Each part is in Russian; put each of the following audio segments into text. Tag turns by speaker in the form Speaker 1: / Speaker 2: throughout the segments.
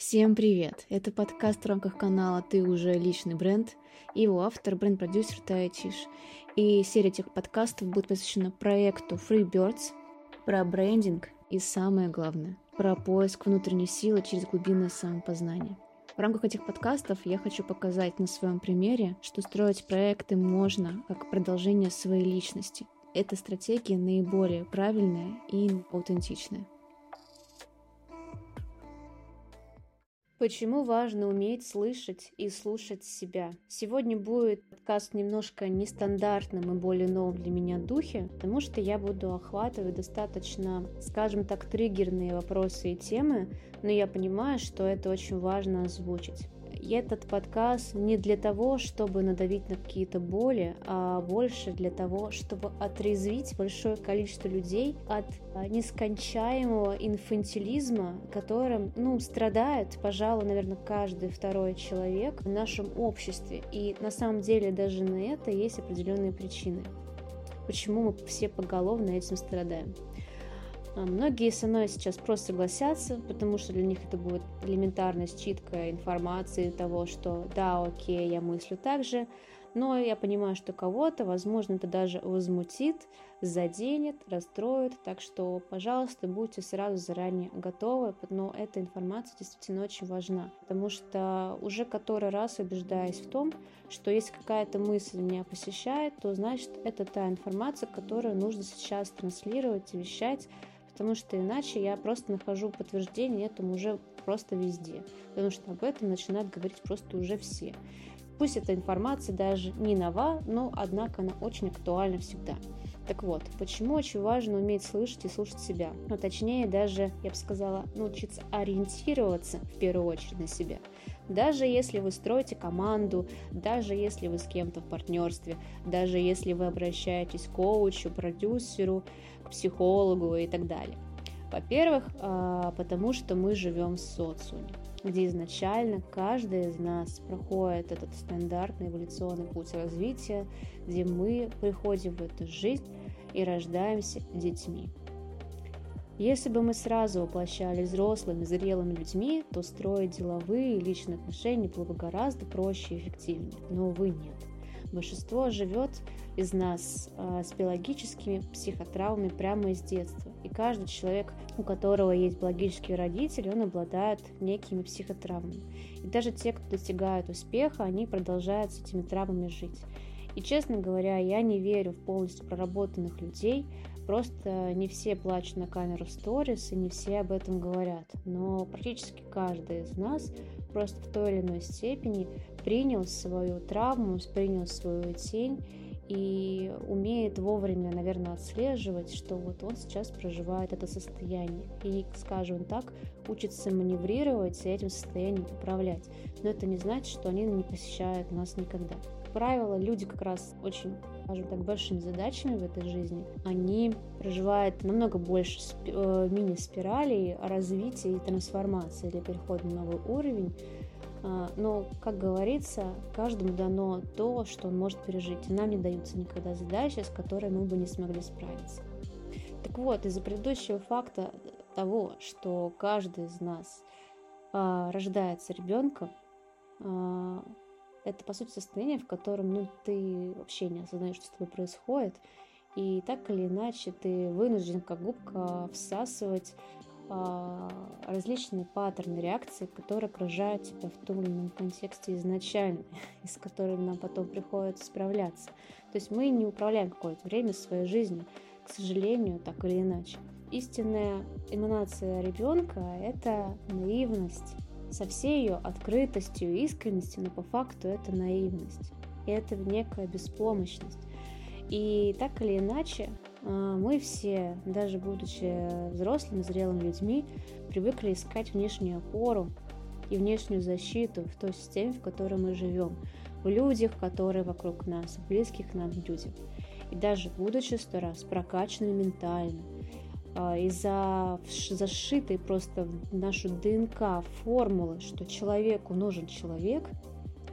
Speaker 1: Всем привет! Это подкаст в рамках канала «Ты уже личный бренд» и его автор, бренд-продюсер Тая Тиш. И серия этих подкастов будет посвящена проекту Freebirds про брендинг и самое главное, про поиск внутренней силы через глубинное самопознание. В рамках этих подкастов я хочу показать на своем примере, что строить проекты можно как продолжение своей личности. Эта стратегия наиболее правильная и аутентичная. Почему важно уметь слышать и слушать себя? Сегодня будет подкаст немножко нестандартным и более новым для меня духе, потому что я буду охватывать достаточно, скажем так, триггерные вопросы и темы, но я понимаю, что это очень важно озвучить. И этот подкаст не для того, чтобы надавить на какие-то боли, а больше для того, чтобы отрезвить большое количество людей от а, нескончаемого инфантилизма, которым, ну, страдает, пожалуй, наверное, каждый второй человек в нашем обществе. И на самом деле даже на это есть определенные причины. Почему мы все поголовно этим страдаем. А, многие со мной сейчас просто согласятся, потому что для них это будет элементарная считка информации того, что да, окей, я мыслю так же, но я понимаю, что кого-то, возможно, это даже возмутит, заденет, расстроит, так что, пожалуйста, будьте сразу заранее готовы, но эта информация действительно очень важна, потому что уже который раз убеждаюсь в том, что если какая-то мысль меня посещает, то значит это та информация, которую нужно сейчас транслировать и вещать потому что иначе я просто нахожу подтверждение этому уже просто везде, потому что об этом начинают говорить просто уже все. Пусть эта информация даже не нова, но однако она очень актуальна всегда. Так вот, почему очень важно уметь слышать и слушать себя? Ну, точнее, даже, я бы сказала, научиться ориентироваться в первую очередь на себя. Даже если вы строите команду, даже если вы с кем-то в партнерстве, даже если вы обращаетесь к коучу, продюсеру, к психологу и так далее. Во-первых, а, потому что мы живем в социуме, где изначально каждый из нас проходит этот стандартный эволюционный путь развития, где мы приходим в эту жизнь и рождаемся детьми. Если бы мы сразу воплощали взрослыми, зрелыми людьми, то строить деловые и личные отношения было бы гораздо проще и эффективнее. Но, увы, нет. Большинство живет из нас э, с биологическими психотравмами прямо из детства. И каждый человек, у которого есть биологические родители, он обладает некими психотравмами. И даже те, кто достигают успеха, они продолжают с этими травмами жить. И, честно говоря, я не верю в полностью проработанных людей, Просто не все плачут на камеру сторис, и не все об этом говорят. Но практически каждый из нас просто в той или иной степени принял свою травму, принял свою тень и умеет вовремя, наверное, отслеживать, что вот он сейчас проживает это состояние. И, скажем так, учится маневрировать и этим состоянием управлять. Но это не значит, что они не посещают нас никогда. Как правило, люди как раз очень скажем так, большими задачами в этой жизни, они проживают намного больше э, мини-спиралей развития и трансформации для перехода на новый уровень. А, но, как говорится, каждому дано то, что он может пережить. Нам не даются никогда задачи, с которой мы бы не смогли справиться. Так вот, из-за предыдущего факта того, что каждый из нас а, рождается ребенком, а, это, по сути, состояние, в котором ну, ты вообще не осознаешь, что с тобой происходит. И так или иначе ты вынужден, как губка, всасывать различные паттерны реакции, которые окружают тебя в том или ином контексте изначально, и с которыми нам потом приходится справляться. То есть мы не управляем какое-то время своей жизнью, к сожалению, так или иначе. Истинная эманация ребенка – это наивность, со всей ее открытостью и искренностью, но по факту это наивность. И это некая беспомощность. И так или иначе, а, мы все, даже будучи взрослыми, зрелыми людьми, привыкли искать внешнюю опору и внешнюю защиту в той системе, в которой мы живем, в людях, которые вокруг нас, в близких нам людях. И даже будучи сто раз прокачанными ментально, а, из-за зашитой просто в нашу ДНК формулы, что человеку нужен человек,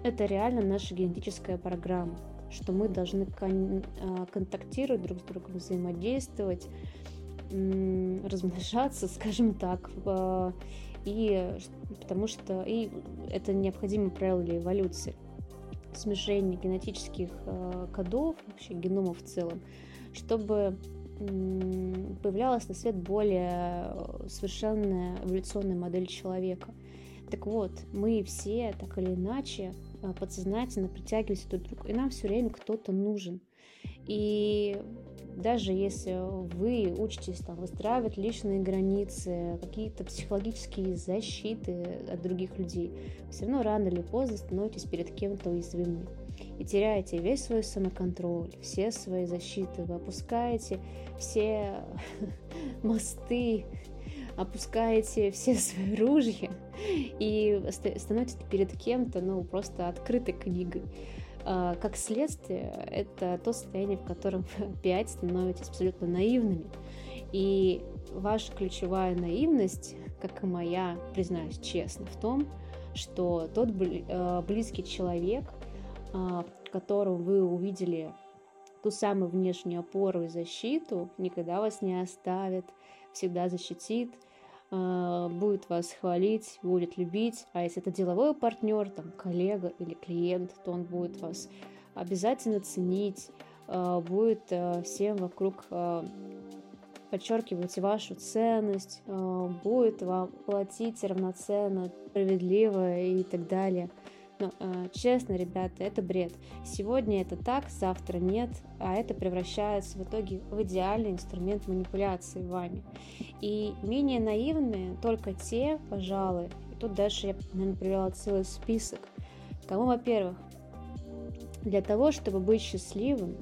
Speaker 1: это реально наша генетическая программа, что мы должны кон- а, контактировать друг с другом, взаимодействовать, размножаться, скажем так, и потому что и это необходимое правило для эволюции смешение генетических э, кодов, вообще геномов в целом, чтобы появлялась на свет более совершенная эволюционная модель человека. Так вот, мы все так или иначе подсознательно притягиваемся друг к другу, и нам все время кто-то нужен. И даже если вы учитесь там, выстраивать личные границы, какие-то психологические защиты от других людей, все равно рано или поздно становитесь перед кем-то уязвимы. И теряете весь свой самоконтроль, все свои защиты, вы опускаете все мосты, опускаете все свои ружья и становитесь перед кем-то, ну, просто открытой книгой. А, как следствие, это то состояние, в котором вы опять становитесь абсолютно наивными. И ваша ключевая наивность, как и моя, признаюсь честно, в том, что тот а, близкий человек, а, в котором вы увидели ту самую внешнюю опору и защиту, никогда вас не оставит, всегда защитит – будет вас хвалить, будет любить, а если это деловой партнер, там, коллега или клиент, то он будет вас обязательно ценить, а, будет а, всем вокруг подчеркивать вашу ценность, будет вам платить равноценно, справедливо и так далее – но, э, честно, ребята, это бред. Сегодня это так, завтра нет, а это превращается в итоге в идеальный инструмент манипуляции вами. И менее наивные только те, пожалуй, и тут дальше я, наверное, привела целый список, кому, во-первых, для того, чтобы быть счастливым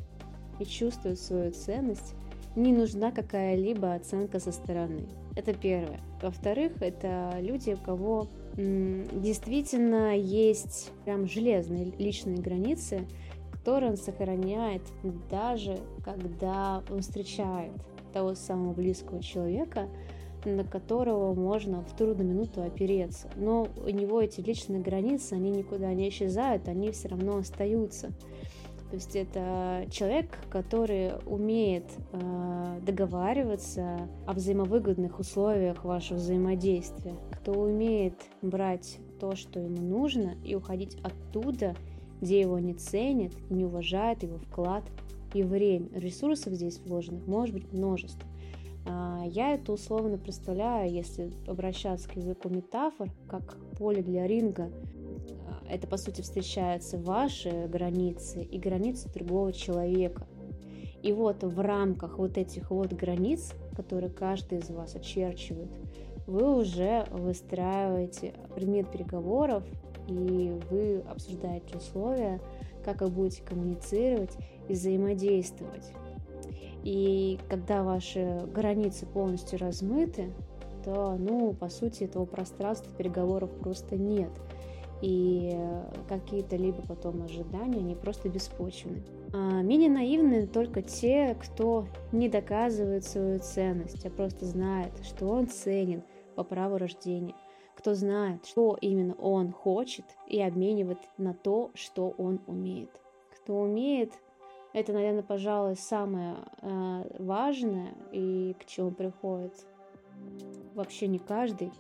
Speaker 1: и чувствовать свою ценность, не нужна какая-либо оценка со стороны. Это первое. Во-вторых, это люди, у кого действительно есть прям железные личные границы, которые он сохраняет даже когда он встречает того самого близкого человека, на которого можно в трудную минуту опереться. Но у него эти личные границы, они никуда не исчезают, они все равно остаются. То есть это человек, который умеет э, договариваться о взаимовыгодных условиях вашего взаимодействия, кто умеет брать то, что ему нужно, и уходить оттуда, где его не ценят не уважают его вклад и время. Ресурсов здесь вложенных может быть множество. А, я это условно представляю, если обращаться к языку метафор, как поле для ринга, это, по сути, встречаются ваши границы и границы другого человека. И вот в рамках вот этих вот границ, которые каждый из вас очерчивает, вы уже выстраиваете предмет переговоров, и вы обсуждаете условия, как вы будете коммуницировать и взаимодействовать. И когда ваши границы полностью размыты, то, ну, по сути, этого пространства переговоров просто нет – и какие-то либо потом ожидания, они просто беспочвены. А менее наивны только те, кто не доказывает свою ценность, а просто знает, что он ценен по праву рождения, кто знает, что именно он хочет и обменивает на то, что он умеет. Кто умеет, это, наверное, пожалуй, самое э, важное и к чему приходит вообще не каждый,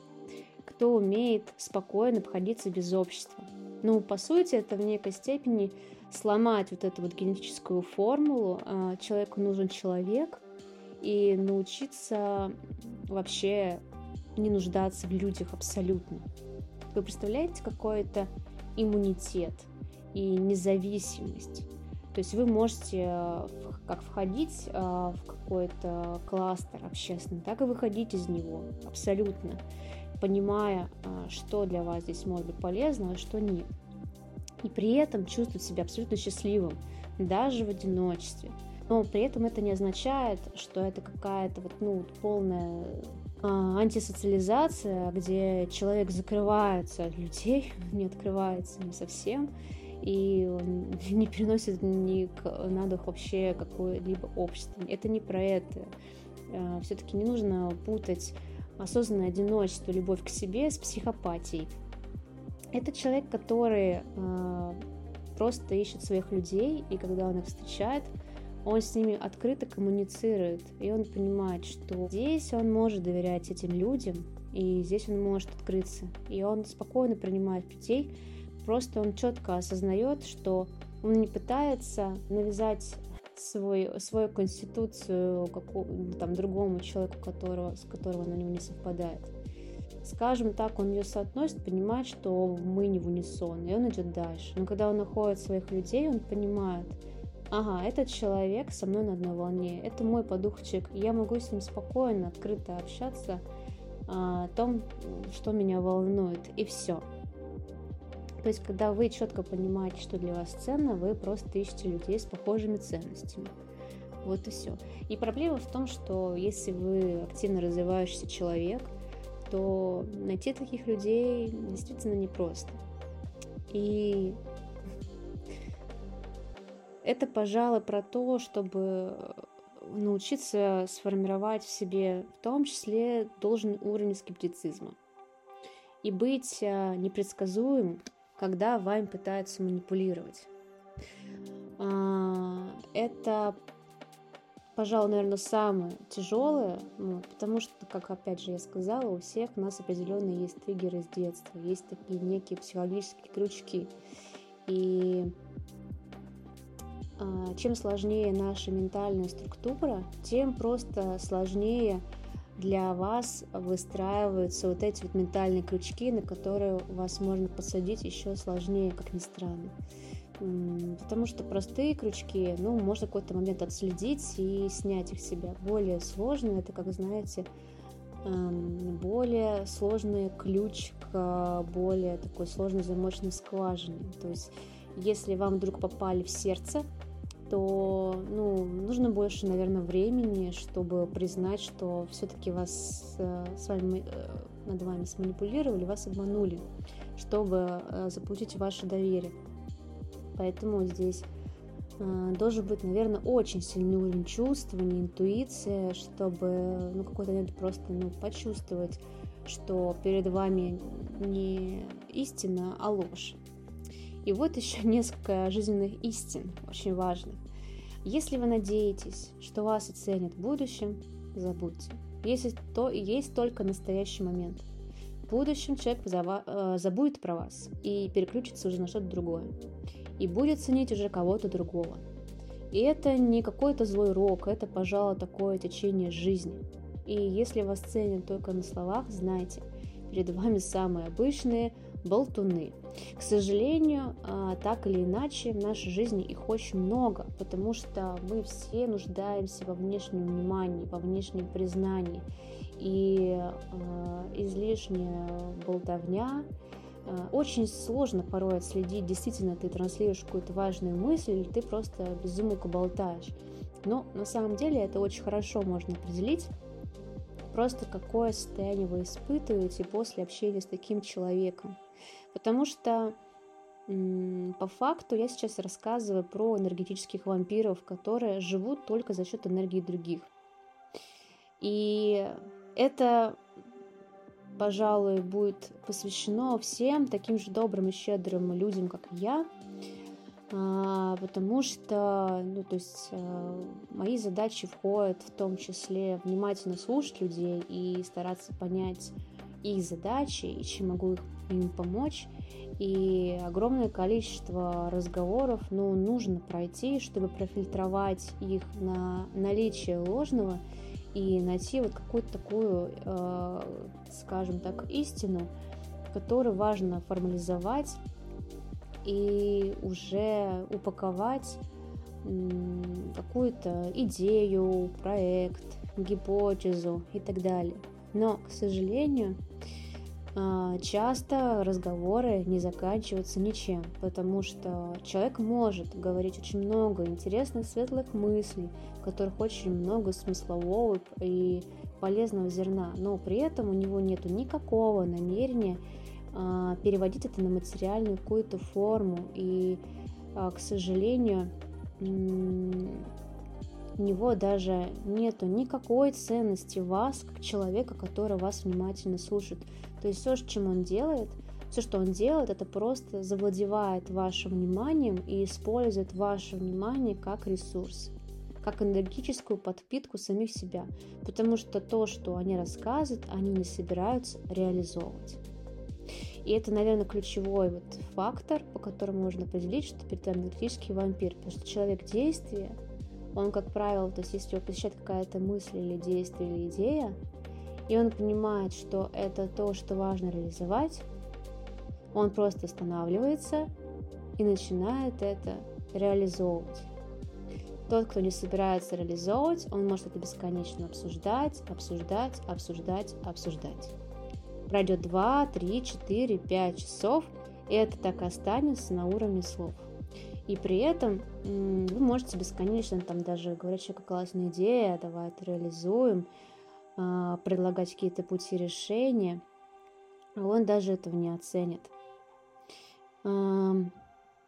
Speaker 1: кто умеет спокойно обходиться без общества. Ну, по сути, это в некой степени сломать вот эту вот генетическую формулу. А, человеку нужен человек и научиться вообще не нуждаться в людях абсолютно. Вы представляете какой-то иммунитет и независимость? То есть вы можете а, как входить а, в какой-то кластер общественный, так и выходить из него абсолютно понимая, а, что для вас здесь может быть полезно, а что нет. И при этом чувствовать себя абсолютно счастливым, даже в одиночестве. Но при этом это не означает, что это какая-то вот, ну, полная а, антисоциализация, где человек закрывается от людей, не открывается им совсем, и он не переносит ни на дух вообще какое-либо общество. Это не про это. А, Все-таки не нужно путать осознанное одиночество, любовь к себе с психопатией. Это человек, который э, просто ищет своих людей, и когда он их встречает, он с ними открыто коммуницирует, и он понимает, что здесь он может доверять этим людям, и здесь он может открыться. И он спокойно принимает людей, просто он четко осознает, что он не пытается навязать свой, свою конституцию какому, там, другому человеку, которого, с которого на него не совпадает. Скажем так, он ее соотносит, понимает, что мы не в унисон, и он идет дальше. Но когда он находит своих людей, он понимает, ага, этот человек со мной на одной волне, это мой подухчик, я могу с ним спокойно, открыто общаться а, о том, что меня волнует, и все. То есть, когда вы четко понимаете, что для вас ценно, вы просто ищете людей с похожими ценностями. Вот и все. И проблема в том, что если вы активно развивающийся человек, то найти таких людей действительно непросто. И это, пожалуй, про то, чтобы научиться сформировать в себе в том числе должный уровень скептицизма и быть а, непредсказуемым когда вами пытаются манипулировать. А, это, пожалуй, наверное, самое тяжелое, ну, потому что, как опять же я сказала, у всех у нас определенно есть триггеры с детства, есть такие некие психологические крючки. И а, чем сложнее наша ментальная структура, тем просто сложнее для вас выстраиваются вот эти вот ментальные крючки, на которые вас можно посадить еще сложнее, как ни странно. Потому что простые крючки, ну, можно какой-то момент отследить и снять их себя. Более сложные, это, как знаете, эм, более сложный ключ к более такой сложной замочной скважине. То есть, если вам вдруг попали в сердце, то ну, нужно больше, наверное, времени, чтобы признать, что все-таки вас э, с вами э, над вами сманипулировали, вас обманули, чтобы э, заполучить ваше доверие. Поэтому здесь должен быть, наверное, очень сильный уровень чувствования, интуиция, чтобы ну, какой-то момент просто ну, почувствовать, что перед вами не истина, а ложь. И вот еще несколько жизненных истин, очень важных. Если вы надеетесь, что вас оценят в будущем, забудьте. Если то есть только настоящий момент. В будущем человек э, забудет про вас и переключится уже на что-то другое. И будет ценить уже кого-то другого. И это не какой-то злой рок, это, пожалуй, такое течение жизни. И если вас ценят только на словах, знайте, перед вами самые обычные болтуны – к сожалению, а, так или иначе, в нашей жизни их очень много, потому что мы все нуждаемся во внешнем внимании, во внешнем признании. И э, излишняя болтовня, э, очень сложно порой отследить, действительно ты транслируешь какую-то важную мысль, или ты просто безумно болтаешь. Но на самом деле это очень хорошо можно определить, просто какое состояние вы испытываете после общения с таким человеком. Потому что по факту я сейчас рассказываю про энергетических вампиров, которые живут только за счет энергии других. И это, пожалуй, будет посвящено всем таким же добрым и щедрым людям, как я, а, потому что, ну, то есть, а, мои задачи входят в том числе внимательно слушать людей и стараться понять их задачи и чем могу их им помочь. И огромное количество разговоров ну, нужно пройти, чтобы профильтровать их на наличие ложного и найти вот какую-то такую, э, скажем так, истину, которую важно формализовать и уже упаковать какую-то идею, проект, гипотезу и так далее. Но, к сожалению, часто разговоры не заканчиваются ничем, потому что человек может говорить очень много интересных, светлых мыслей, в которых очень много смыслового и полезного зерна, но при этом у него нет никакого намерения а, переводить это на материальную какую-то форму. И, а, к сожалению, у него даже нету никакой ценности вас, как человека, который вас внимательно слушает. То есть все, чем он делает, все, что он делает, это просто завладевает вашим вниманием и использует ваше внимание как ресурс, как энергетическую подпитку самих себя, потому что то, что они рассказывают, они не собираются реализовывать. И это, наверное, ключевой вот фактор, по которому можно определить, что перед вами энергетический вампир. Потому что человек действия, он, как правило, то есть если его посещает какая-то мысль или действие или идея, и он понимает, что это то, что важно реализовать, он просто останавливается и начинает это реализовывать. Тот, кто не собирается реализовывать, он может это бесконечно обсуждать, обсуждать, обсуждать, обсуждать. Пройдет 2, 3, 4, 5 часов, и это так останется на уровне слов. И при этом вы можете бесконечно там даже говорить, что какая классная идея, давай это реализуем, а, предлагать какие-то пути решения, он даже этого не оценит.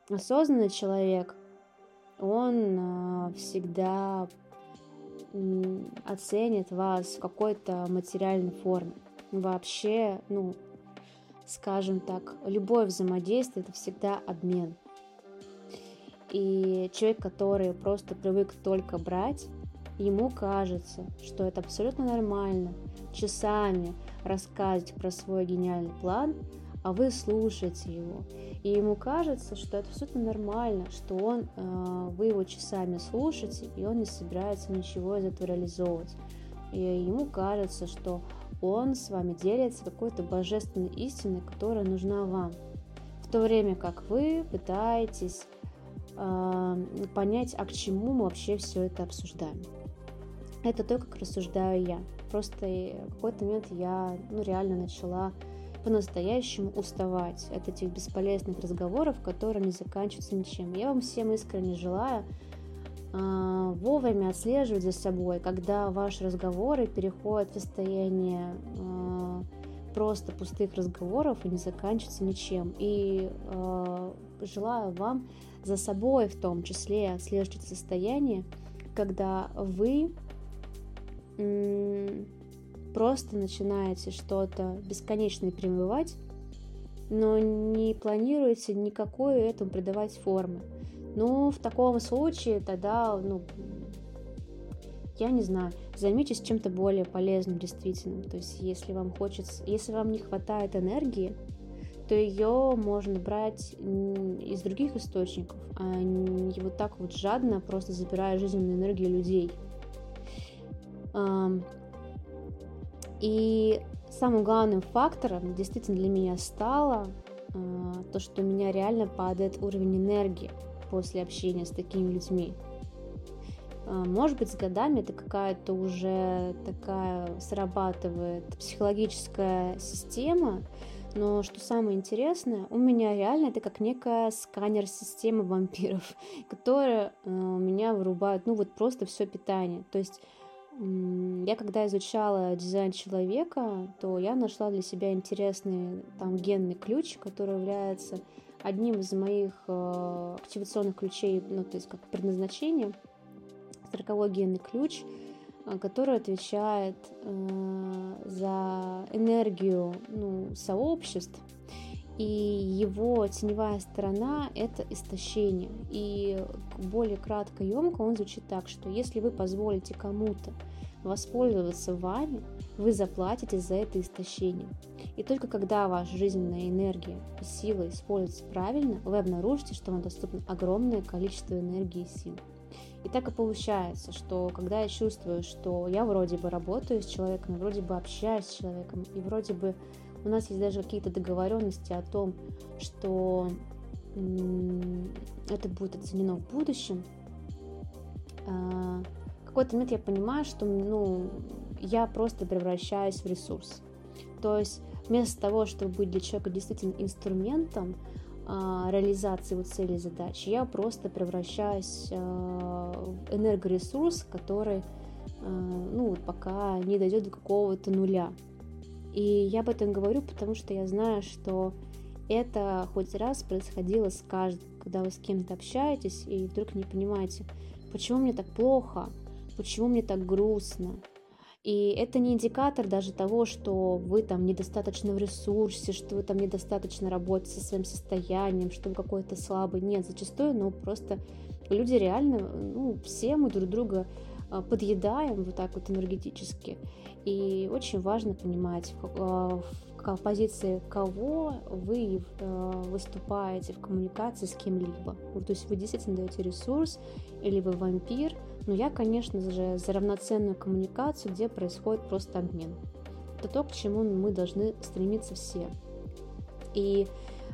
Speaker 1: Осознанный человек, он а, всегда оценит вас в какой-то материальной форме. Вообще, ну, скажем так, любое взаимодействие это всегда обмен. И человек, который просто привык только брать, ему кажется, что это абсолютно нормально часами рассказывать про свой гениальный план, а вы слушаете его. И ему кажется, что это абсолютно нормально, что он, э, вы его часами слушаете, и он не собирается ничего из этого реализовывать. И ему кажется, что он с вами делится какой-то божественной истиной, которая нужна вам. В то время как вы пытаетесь понять, а к чему мы вообще все это обсуждаем. Это то, как рассуждаю я. Просто в какой-то момент я ну, реально начала по-настоящему уставать от этих бесполезных разговоров, которые не заканчиваются ничем. Я вам всем искренне желаю э, вовремя отслеживать за собой, когда ваши разговоры переходят в состояние э, просто пустых разговоров и не заканчиваются ничем. И э, желаю вам за собой в том числе отслеживать состояние, когда вы просто начинаете что-то бесконечно примывать, но не планируете никакой этому придавать формы. Ну, в таком случае тогда, ну, я не знаю, займитесь чем-то более полезным, действительно. То есть, если вам хочется, если вам не хватает энергии, то ее можно брать из других источников, а не вот так вот жадно, просто забирая жизненную энергию людей. И самым главным фактором действительно для меня стало а, то, что у меня реально падает уровень энергии после общения с такими людьми. А, может быть, с годами это какая-то уже такая срабатывает психологическая система, но что самое интересное, у меня реально это как некая сканер-система вампиров, которая а, у меня вырубает, ну вот просто все питание. То есть я когда изучала дизайн человека, то я нашла для себя интересный там генный ключ, который является одним из моих э, активационных ключей, ну то есть как предназначение, сороковой генный ключ, э, который отвечает э, за энергию ну, сообществ, и его теневая сторона – это истощение. И более кратко емко он звучит так, что если вы позволите кому-то воспользоваться вами, вы заплатите за это истощение. И только когда ваша жизненная энергия и сила используются правильно, вы обнаружите, что вам доступно огромное количество энергии и сил. И так и получается, что когда я чувствую, что я вроде бы работаю с человеком, вроде бы общаюсь с человеком, и вроде бы у нас есть даже какие-то договоренности о том, что это будет оценено в будущем, а, какой-то момент я понимаю, что ну, я просто превращаюсь в ресурс. То есть вместо того, чтобы быть для человека действительно инструментом реализации его целей задач, я просто превращаюсь а, в энергоресурс, который а, ну, пока не дойдет до какого-то нуля. И я об этом говорю, потому что я знаю, что это хоть раз происходило с каждым, когда вы с кем-то общаетесь и вдруг не понимаете, почему мне так плохо, почему мне так грустно. И это не индикатор даже того, что вы там недостаточно в ресурсе, что вы там недостаточно работаете со своим состоянием, что вы какой-то слабый. Нет, зачастую, ну, просто люди реально, ну, все мы друг друга а, подъедаем вот так вот энергетически. И очень важно понимать, в в позиции кого вы э, выступаете в коммуникации с кем-либо. То есть вы действительно даете ресурс, или вы вампир. Но я, конечно же, за равноценную коммуникацию, где происходит просто обмен. Это то, к чему мы должны стремиться все. И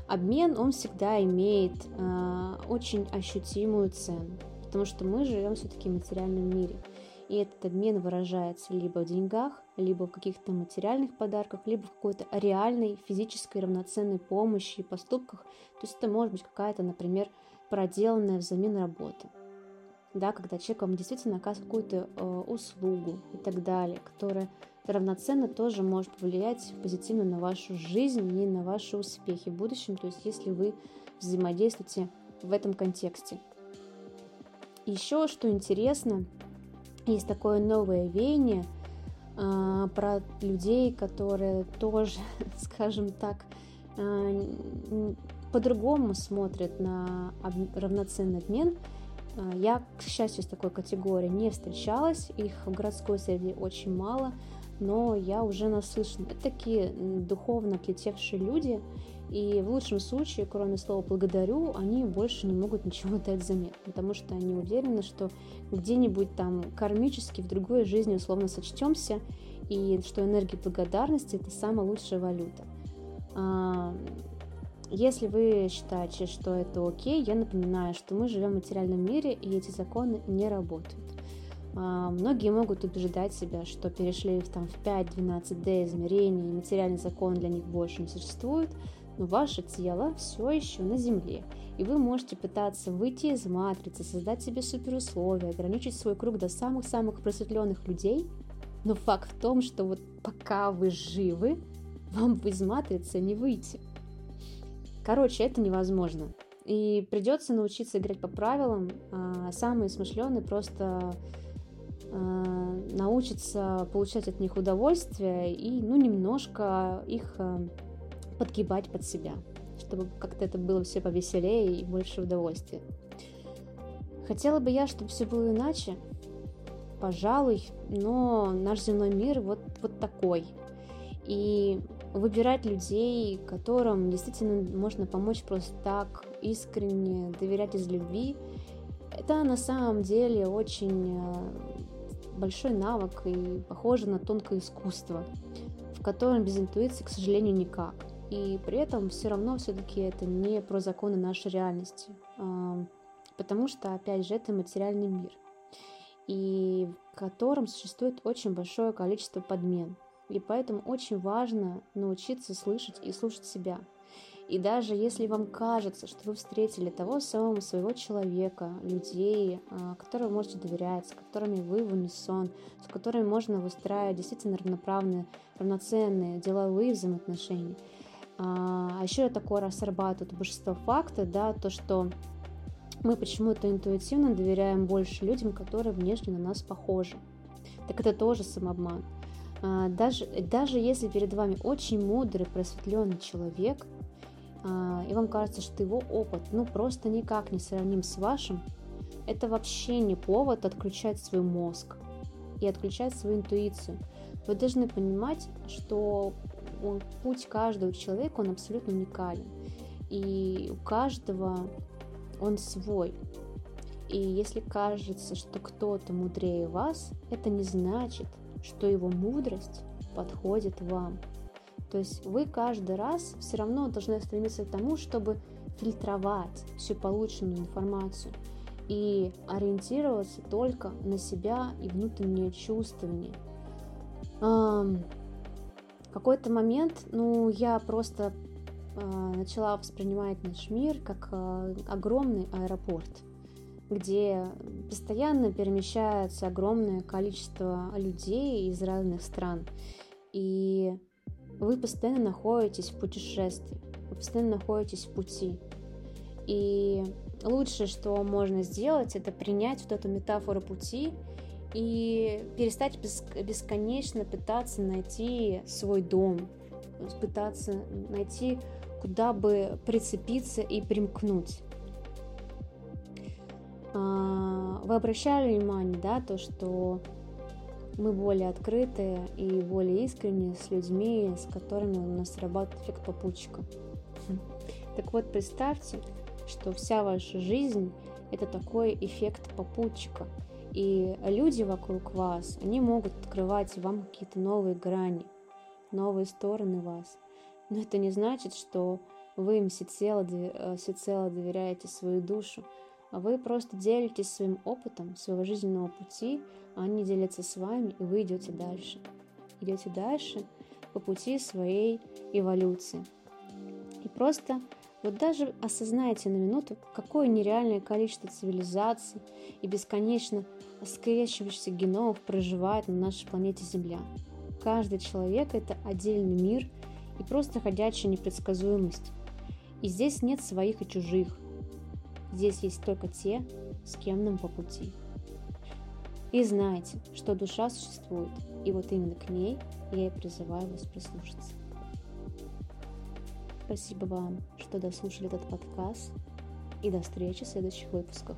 Speaker 1: обмен, он всегда имеет э, очень ощутимую цену, потому что мы живем все-таки в материальном мире – и этот обмен выражается либо в деньгах, либо в каких-то материальных подарках, либо в какой-то реальной физической равноценной помощи и поступках. То есть это может быть какая-то, например, проделанная взамен работа. Да, когда человек вам действительно оказывает какую-то э, услугу и так далее, которая равноценно тоже может повлиять позитивно на вашу жизнь и на ваши успехи в будущем, то есть если вы взаимодействуете в этом контексте. Еще что интересно, есть такое новое веяние э, про людей, которые тоже, скажем так, э, по-другому смотрят на равноценный обмен. Э, я, к счастью, с такой категорией не встречалась, их в городской среде очень мало, но я уже наслышана. Это такие духовно отлетевшие люди, и в лучшем случае, кроме слова «благодарю», они больше не могут ничего дать взамен, потому что они уверены, что где-нибудь там кармически в другой жизни условно сочтемся, и что энергия благодарности – это самая лучшая валюта. Если вы считаете, что это окей, я напоминаю, что мы живем в материальном мире, и эти законы не работают. А, многие могут убеждать себя, что перешли там, в 5-12D измерений, и материальный закон для них больше не существует, но ваше тело все еще на Земле, и вы можете пытаться выйти из матрицы, создать себе суперусловия, ограничить свой круг до самых-самых просветленных людей, но факт в том, что вот пока вы живы, вам из матрицы не выйти. Короче, это невозможно. И придется научиться играть по правилам. А самые смышленые просто а, научатся получать от них удовольствие и, ну, немножко их а, подгибать под себя, чтобы как-то это было все повеселее и больше удовольствия. Хотела бы я, чтобы все было иначе, пожалуй, но наш земной мир вот, вот такой. И выбирать людей, которым действительно можно помочь просто так, искренне доверять из любви, это на самом деле очень э, большой навык и похоже на тонкое искусство, в котором без интуиции, к сожалению, никак и при этом все равно все-таки это не про законы нашей реальности, потому что, опять же, это материальный мир, и в котором существует очень большое количество подмен. И поэтому очень важно научиться слышать и слушать себя. И даже если вам кажется, что вы встретили того самого своего человека, людей, а, которым вы можете доверять, с которыми вы в унисон, с которыми можно выстраивать действительно равноправные, равноценные деловые взаимоотношения – а, а еще такое срабатывает большинство факта, да, то, что мы почему-то интуитивно доверяем больше людям, которые внешне на нас похожи. Так это тоже самообман. А, даже, даже если перед вами очень мудрый, просветленный человек, а, и вам кажется, что его опыт ну просто никак не сравним с вашим, это вообще не повод отключать свой мозг и отключать свою интуицию. Вы должны понимать, что путь каждого человека, он абсолютно уникален. И у каждого он свой. И если кажется, что кто-то мудрее вас, это не значит, что его мудрость подходит вам. То есть вы каждый раз все равно должны стремиться к тому, чтобы фильтровать всю полученную информацию и ориентироваться только на себя и внутреннее чувствование какой-то момент, ну, я просто э, начала воспринимать наш мир как э, огромный аэропорт, где постоянно перемещается огромное количество людей из разных стран. И вы постоянно находитесь в путешествии, вы постоянно находитесь в пути. И лучшее, что можно сделать, это принять вот эту метафору пути и перестать бесконечно пытаться найти свой дом, пытаться найти, куда бы прицепиться и примкнуть. А, вы обращали внимание, да, то, что мы более открытые и более искренние с людьми, с которыми у нас срабатывает эффект попутчика. Так вот, представьте, что вся ваша жизнь – это такой эффект попутчика. И люди вокруг вас, они могут открывать вам какие-то новые грани, новые стороны вас. Но это не значит, что вы им всецело, э, всецело доверяете свою душу. А вы просто делитесь своим опытом своего жизненного пути, а они делятся с вами, и вы идете дальше. Идете дальше по пути своей эволюции. И просто вот даже осознайте на минуту, какое нереальное количество цивилизаций и бесконечно скрещивающихся геномов проживает на нашей планете Земля. Каждый человек – это отдельный мир и просто ходячая непредсказуемость. И здесь нет своих и чужих. Здесь есть только те, с кем нам по пути. И знайте, что душа существует, и вот именно к ней я и призываю вас прислушаться. Спасибо вам, что дослушали этот подкаст, и до встречи в следующих выпусках.